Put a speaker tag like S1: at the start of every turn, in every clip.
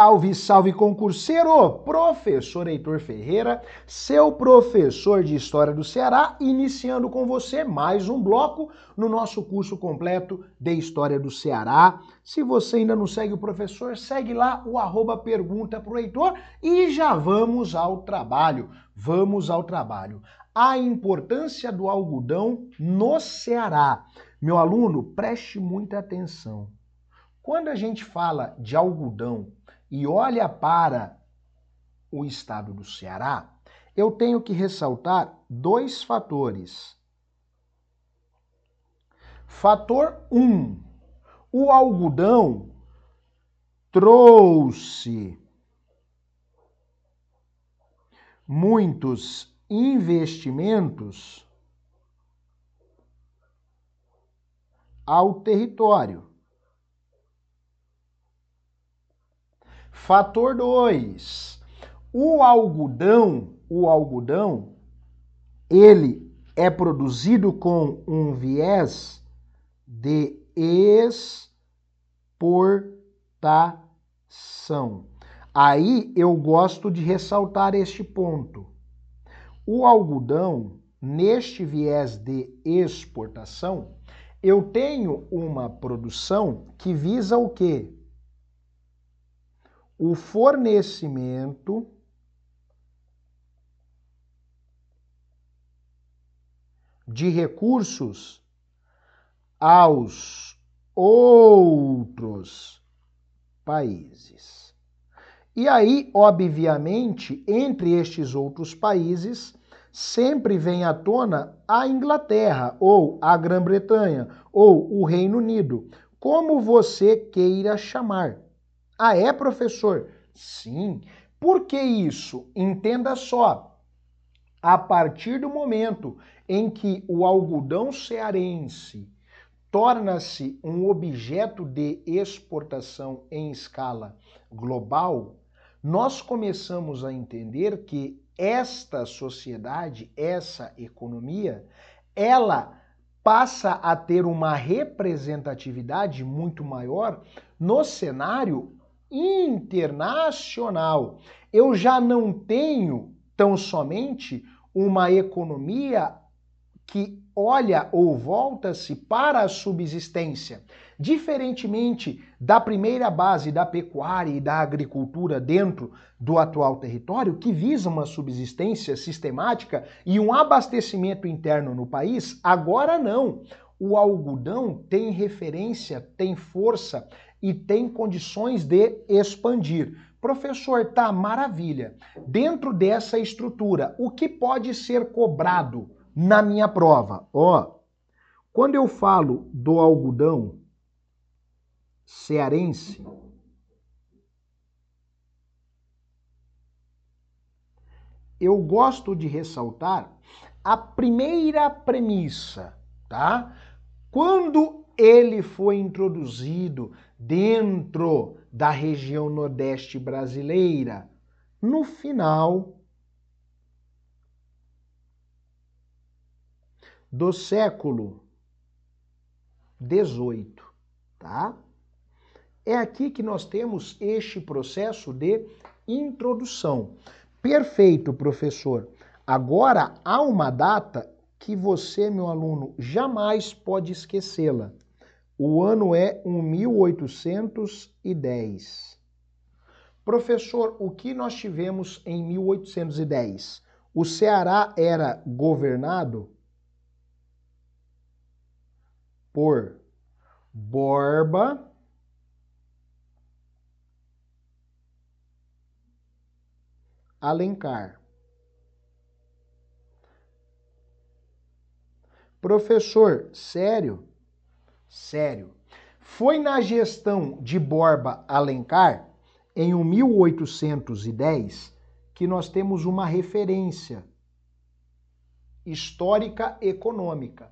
S1: Salve, salve concurseiro! Professor Heitor Ferreira, seu professor de História do Ceará, iniciando com você mais um bloco no nosso curso completo de História do Ceará. Se você ainda não segue o professor, segue lá o arroba pergunta pro Heitor e já vamos ao trabalho. Vamos ao trabalho. A importância do algodão no Ceará. Meu aluno, preste muita atenção. Quando a gente fala de algodão e olha para o estado do Ceará, eu tenho que ressaltar dois fatores. Fator 1. Um, o algodão trouxe muitos investimentos ao território. Fator 2. O algodão, o algodão, ele é produzido com um viés de exportação. Aí eu gosto de ressaltar este ponto. O algodão, neste viés de exportação, eu tenho uma produção que visa o quê? O fornecimento de recursos aos outros países. E aí, obviamente, entre estes outros países, sempre vem à tona a Inglaterra, ou a Grã-Bretanha, ou o Reino Unido, como você queira chamar. Ah, é, professor? Sim. Por que isso? Entenda só. A partir do momento em que o algodão cearense torna-se um objeto de exportação em escala global, nós começamos a entender que esta sociedade, essa economia, ela passa a ter uma representatividade muito maior no cenário internacional. Eu já não tenho tão somente uma economia que olha ou volta-se para a subsistência. Diferentemente da primeira base da pecuária e da agricultura dentro do atual território, que visa uma subsistência sistemática e um abastecimento interno no país, agora não. O algodão tem referência, tem força e tem condições de expandir. Professor, tá maravilha. Dentro dessa estrutura, o que pode ser cobrado na minha prova? Ó, quando eu falo do algodão cearense, eu gosto de ressaltar a primeira premissa, tá? Quando ele foi introduzido dentro da região nordeste brasileira. No final do século XVIII, tá? É aqui que nós temos este processo de introdução. Perfeito, professor. Agora há uma data que você, meu aluno, jamais pode esquecê-la. O ano é 1810. Professor, o que nós tivemos em 1810? O Ceará era governado por Borba Alencar. Professor, sério? Sério. Foi na gestão de Borba Alencar, em 1810, que nós temos uma referência histórica econômica.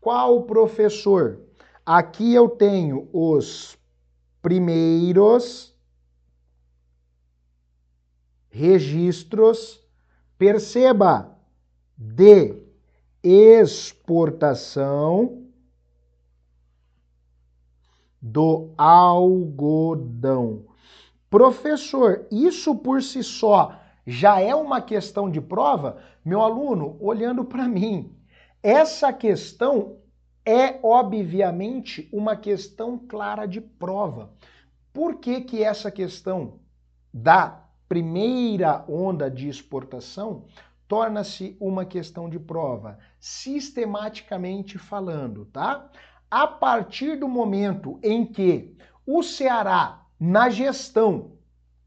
S1: Qual professor? Aqui eu tenho os primeiros registros, perceba, de exportação do algodão. Professor, isso por si só já é uma questão de prova? Meu aluno, olhando para mim, essa questão é obviamente uma questão clara de prova. Por que que essa questão da primeira onda de exportação torna-se uma questão de prova, sistematicamente falando, tá? A partir do momento em que o Ceará, na gestão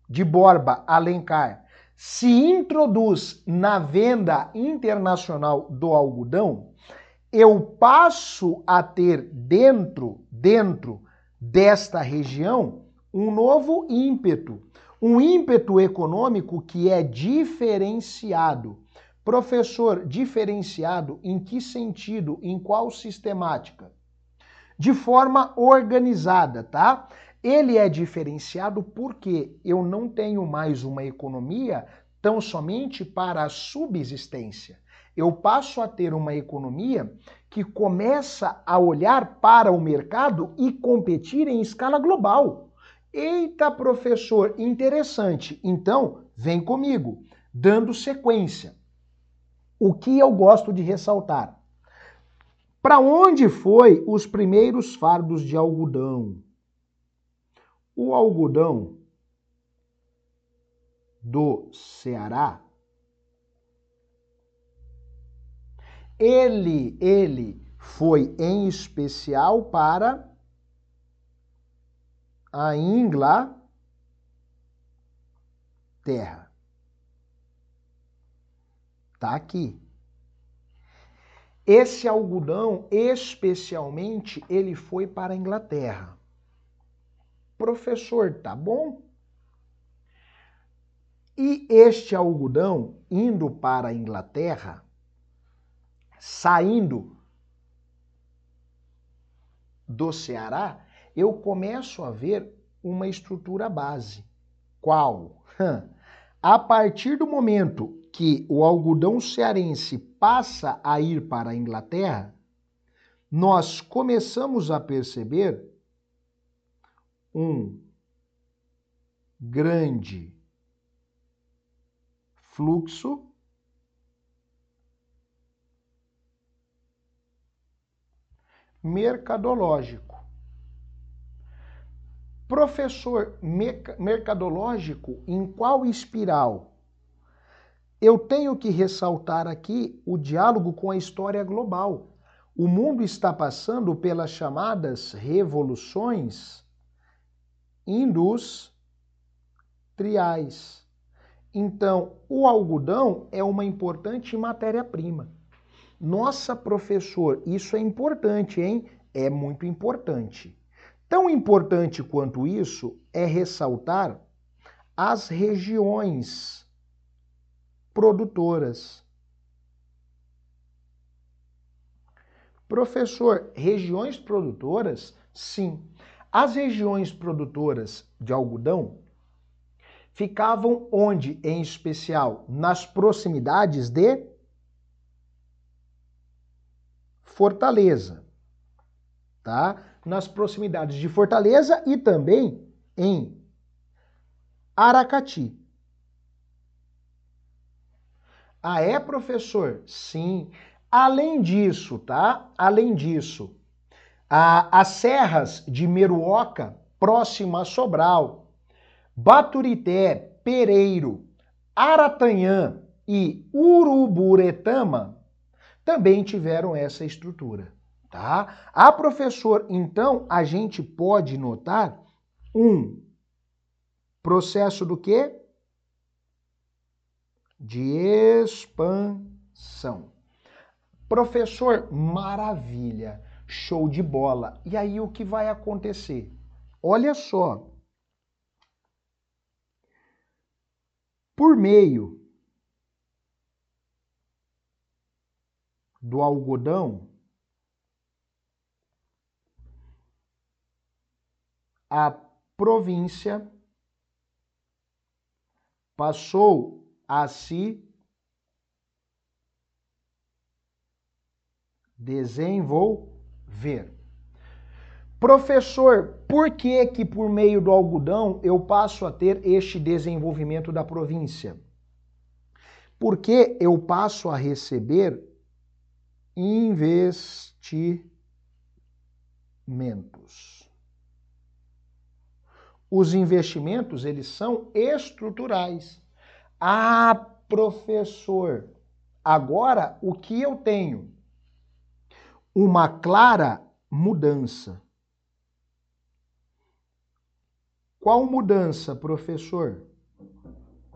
S1: de Borba Alencar, se introduz na venda internacional do algodão, eu passo a ter dentro, dentro desta região um novo ímpeto, um ímpeto econômico que é diferenciado. Professor, diferenciado em que sentido? Em qual sistemática? De forma organizada, tá? Ele é diferenciado porque eu não tenho mais uma economia tão somente para a subsistência. Eu passo a ter uma economia que começa a olhar para o mercado e competir em escala global. Eita, professor, interessante. Então, vem comigo, dando sequência. O que eu gosto de ressaltar? Para onde foi os primeiros fardos de algodão? O algodão do Ceará, ele, ele foi em especial para a Inglaterra. Tá aqui. Esse algodão, especialmente, ele foi para a Inglaterra. Professor, tá bom? E este algodão indo para a Inglaterra, saindo do Ceará, eu começo a ver uma estrutura base. Qual? A partir do momento que o algodão cearense passa a ir para a Inglaterra, nós começamos a perceber um grande fluxo mercadológico. Professor mercadológico em qual espiral? Eu tenho que ressaltar aqui o diálogo com a história global. O mundo está passando pelas chamadas revoluções industriais. Então, o algodão é uma importante matéria-prima. Nossa, professor, isso é importante, hein? É muito importante. Tão importante quanto isso é ressaltar as regiões produtoras. Professor, regiões produtoras? Sim. As regiões produtoras de algodão ficavam onde, em especial? Nas proximidades de Fortaleza, tá? nas proximidades de Fortaleza e também em Aracati. Ah, é, professor? Sim. Além disso, tá? Além disso, as serras de Meruoca, próximo a Sobral, Baturité, Pereiro, Aratanhã e Uruburetama também tiveram essa estrutura tá? A professor, então, a gente pode notar um processo do quê? De expansão. Professor, maravilha, show de bola. E aí o que vai acontecer? Olha só. Por meio do algodão, a província passou a se desenvolver. Professor, por que que por meio do algodão eu passo a ter este desenvolvimento da província? Porque eu passo a receber investimentos. Os investimentos, eles são estruturais. Ah, professor, agora o que eu tenho? Uma clara mudança. Qual mudança, professor?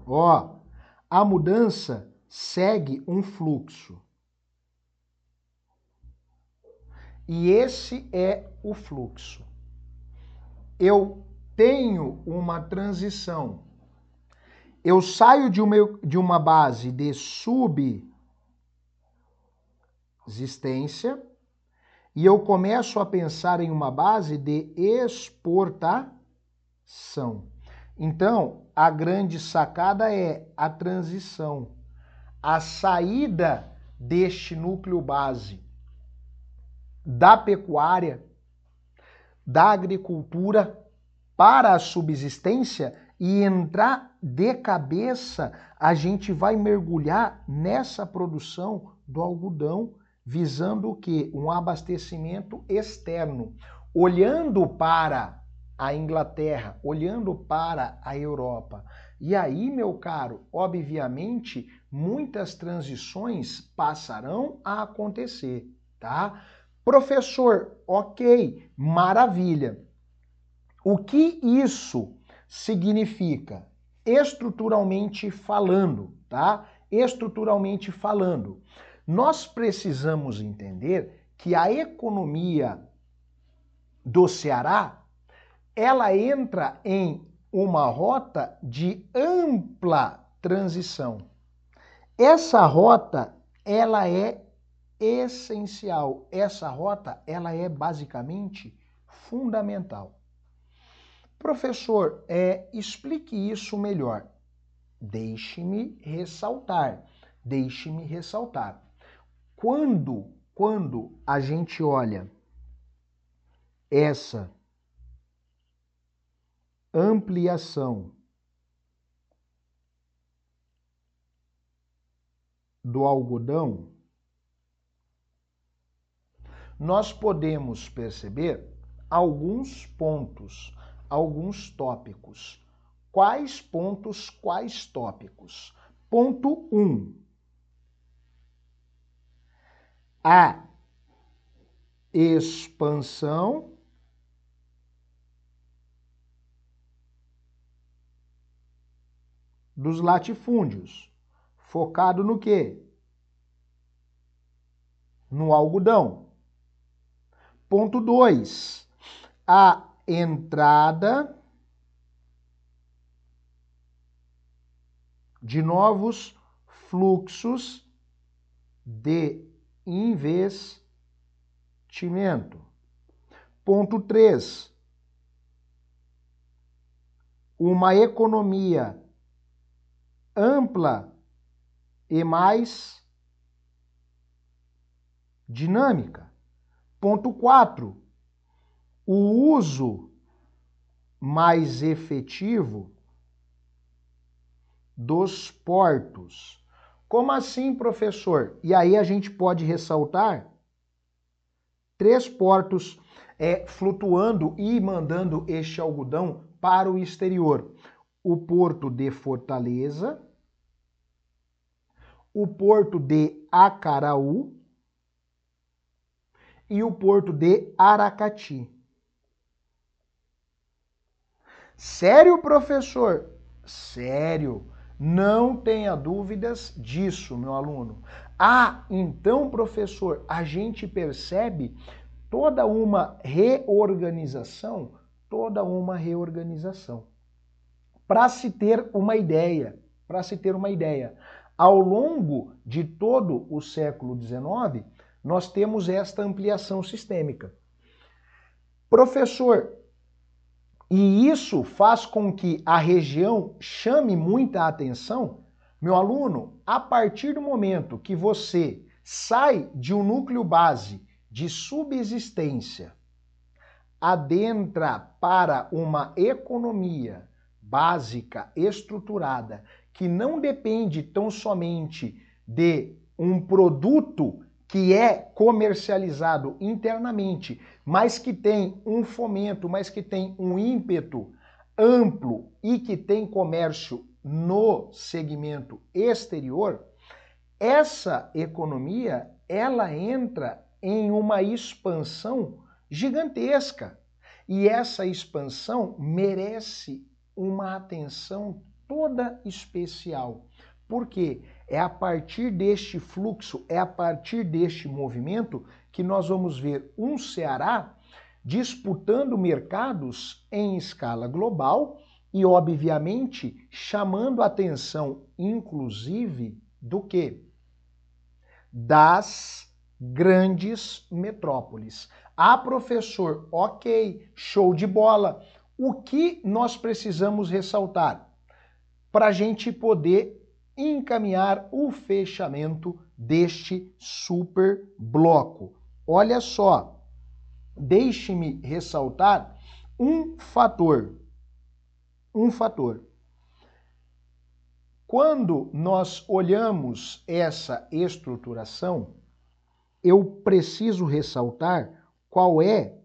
S1: Ó, a mudança segue um fluxo. E esse é o fluxo. Eu tenho uma transição. Eu saio de uma, de uma base de subsistência e eu começo a pensar em uma base de exportação. Então, a grande sacada é a transição, a saída deste núcleo base da pecuária, da agricultura para a subsistência e entrar de cabeça, a gente vai mergulhar nessa produção do algodão, visando o que? Um abastecimento externo, olhando para a Inglaterra, olhando para a Europa. E aí, meu caro, obviamente, muitas transições passarão a acontecer, tá? Professor, ok, maravilha. O que isso significa? Estruturalmente falando, tá? Estruturalmente falando, nós precisamos entender que a economia do Ceará ela entra em uma rota de ampla transição. Essa rota, ela é essencial. Essa rota, ela é basicamente fundamental. Professor, é, explique isso melhor. Deixe-me ressaltar. Deixe-me ressaltar. Quando, quando a gente olha essa ampliação do algodão, nós podemos perceber alguns pontos, alguns tópicos. Quais pontos, quais tópicos? Ponto 1. Um, a expansão dos latifúndios. Focado no quê? No algodão. Ponto 2. A entrada de novos fluxos de investimento. Ponto 3. Uma economia ampla e mais dinâmica. Ponto 4. O uso mais efetivo dos portos. Como assim, professor? E aí a gente pode ressaltar três portos é, flutuando e mandando este algodão para o exterior: o porto de Fortaleza, o porto de Acaraú e o porto de Aracati. Sério, professor? Sério. Não tenha dúvidas disso, meu aluno. Ah, então, professor, a gente percebe toda uma reorganização, toda uma reorganização. Para se ter uma ideia, para se ter uma ideia, ao longo de todo o século XIX, nós temos esta ampliação sistêmica. Professor, e isso faz com que a região chame muita atenção? Meu aluno, a partir do momento que você sai de um núcleo base de subsistência adentra para uma economia básica, estruturada, que não depende tão somente de um produto que é comercializado internamente, mas que tem um fomento, mas que tem um ímpeto amplo e que tem comércio no segmento exterior, essa economia ela entra em uma expansão gigantesca. E essa expansão merece uma atenção toda especial. Porque é a partir deste fluxo, é a partir deste movimento que nós vamos ver um Ceará disputando mercados em escala global e, obviamente, chamando atenção, inclusive, do que? Das grandes metrópoles. Ah, professor, ok, show de bola. O que nós precisamos ressaltar? Para a gente poder encaminhar o fechamento deste super bloco. Olha só, deixe-me ressaltar um fator. Um fator. Quando nós olhamos essa estruturação, eu preciso ressaltar qual é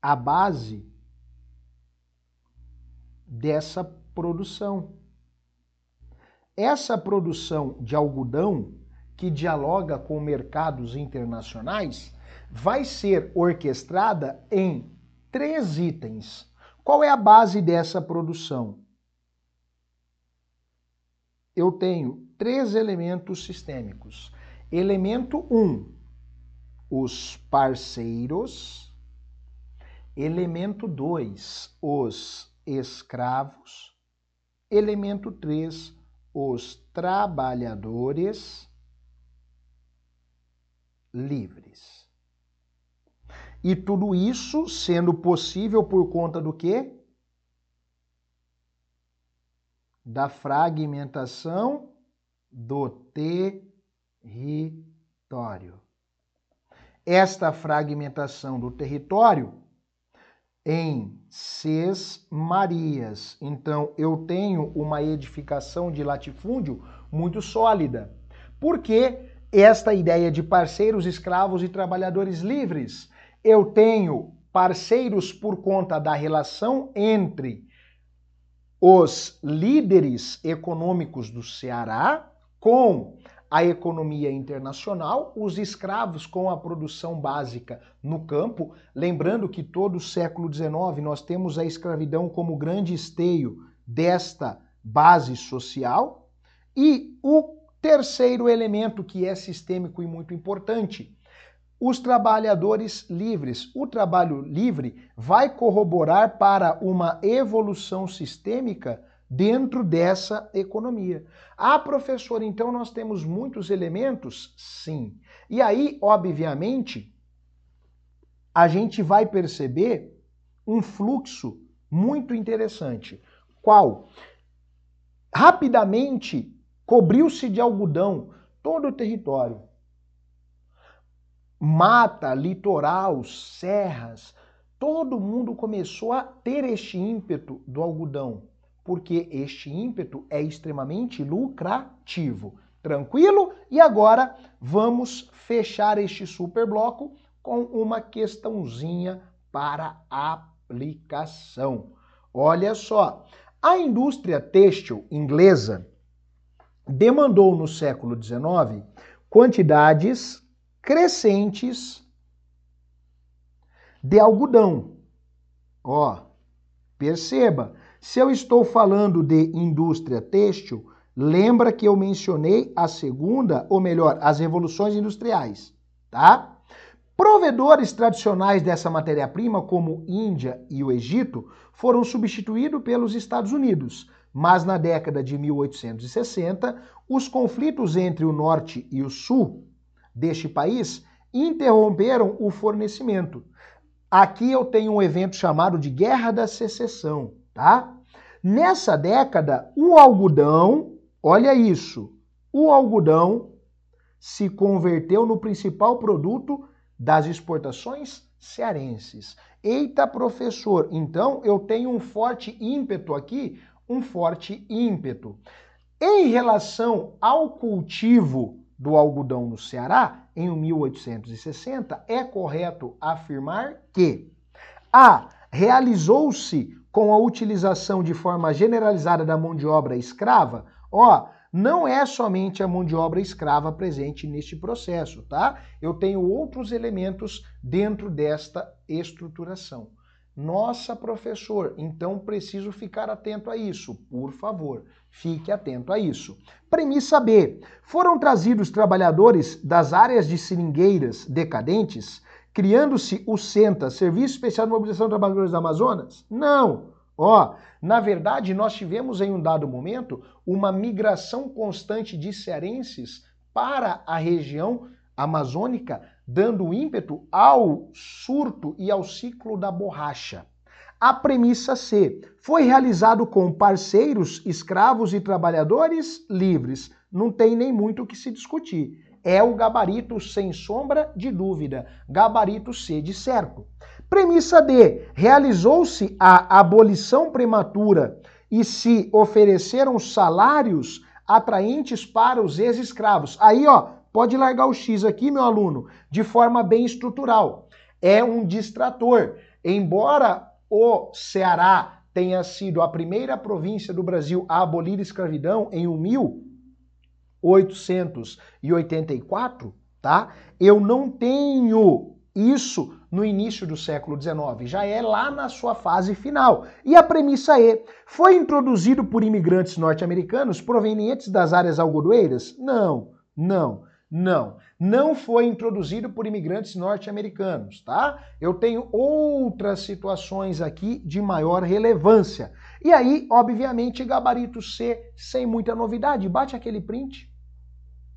S1: a base dessa produção. Essa produção de algodão, que dialoga com mercados internacionais, vai ser orquestrada em três itens. Qual é a base dessa produção? Eu tenho três elementos sistêmicos. Elemento 1, um, os parceiros. Elemento 2, os escravos. Elemento 3, os trabalhadores livres. E tudo isso sendo possível por conta do quê? Da fragmentação do território. Esta fragmentação do território em Ses Marias. Então, eu tenho uma edificação de latifúndio muito sólida. Por que esta ideia de parceiros, escravos e trabalhadores livres? Eu tenho parceiros por conta da relação entre os líderes econômicos do Ceará com a economia internacional, os escravos com a produção básica no campo. Lembrando que todo o século XIX nós temos a escravidão como grande esteio desta base social. E o terceiro elemento que é sistêmico e muito importante, os trabalhadores livres. O trabalho livre vai corroborar para uma evolução sistêmica dentro dessa economia. Ah, professor, então nós temos muitos elementos? Sim. E aí, obviamente, a gente vai perceber um fluxo muito interessante. Qual? Rapidamente cobriu-se de algodão todo o território. Mata, litoral, serras, todo mundo começou a ter este ímpeto do algodão porque este ímpeto é extremamente lucrativo. Tranquilo? E agora vamos fechar este super bloco com uma questãozinha para aplicação. Olha só, a indústria têxtil inglesa demandou no século XIX quantidades crescentes de algodão. Ó, perceba, se eu estou falando de indústria têxtil, lembra que eu mencionei a segunda, ou melhor, as revoluções industriais, tá? Provedores tradicionais dessa matéria-prima, como Índia e o Egito, foram substituídos pelos Estados Unidos. Mas na década de 1860, os conflitos entre o norte e o sul deste país interromperam o fornecimento. Aqui eu tenho um evento chamado de Guerra da Secessão tá? Nessa década, o algodão, olha isso, o algodão se converteu no principal produto das exportações cearenses. Eita, professor, então eu tenho um forte ímpeto aqui, um forte ímpeto. Em relação ao cultivo do algodão no Ceará, em 1860, é correto afirmar que A. Realizou-se com a utilização de forma generalizada da mão de obra escrava? Ó, não é somente a mão de obra escrava presente neste processo, tá? Eu tenho outros elementos dentro desta estruturação. Nossa, professor, então preciso ficar atento a isso. Por favor, fique atento a isso. Premissa B. Foram trazidos trabalhadores das áreas de seringueiras decadentes, criando-se o SENTA, Serviço Especial de Mobilização de Trabalhadores do Amazonas? Não. Ó, na verdade, nós tivemos em um dado momento uma migração constante de cearenses para a região amazônica dando ímpeto ao surto e ao ciclo da borracha. A premissa C foi realizado com parceiros, escravos e trabalhadores livres. Não tem nem muito o que se discutir. É o gabarito sem sombra de dúvida. Gabarito C de certo. Premissa D. Realizou-se a abolição prematura e se ofereceram salários atraentes para os ex-escravos. Aí, ó, Pode largar o X aqui, meu aluno, de forma bem estrutural. É um distrator. Embora o Ceará tenha sido a primeira província do Brasil a abolir a escravidão em 1884, tá? Eu não tenho isso no início do século XIX, já é lá na sua fase final. E a premissa é: foi introduzido por imigrantes norte-americanos provenientes das áreas algodoeiras? Não, não. Não, não foi introduzido por imigrantes norte-americanos, tá? Eu tenho outras situações aqui de maior relevância. E aí, obviamente, gabarito C, sem muita novidade. Bate aquele print.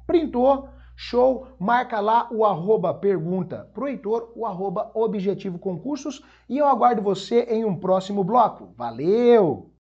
S1: Printou, show, marca lá o arroba pergunta pro Heitor, o arroba objetivo concursos e eu aguardo você em um próximo bloco. Valeu!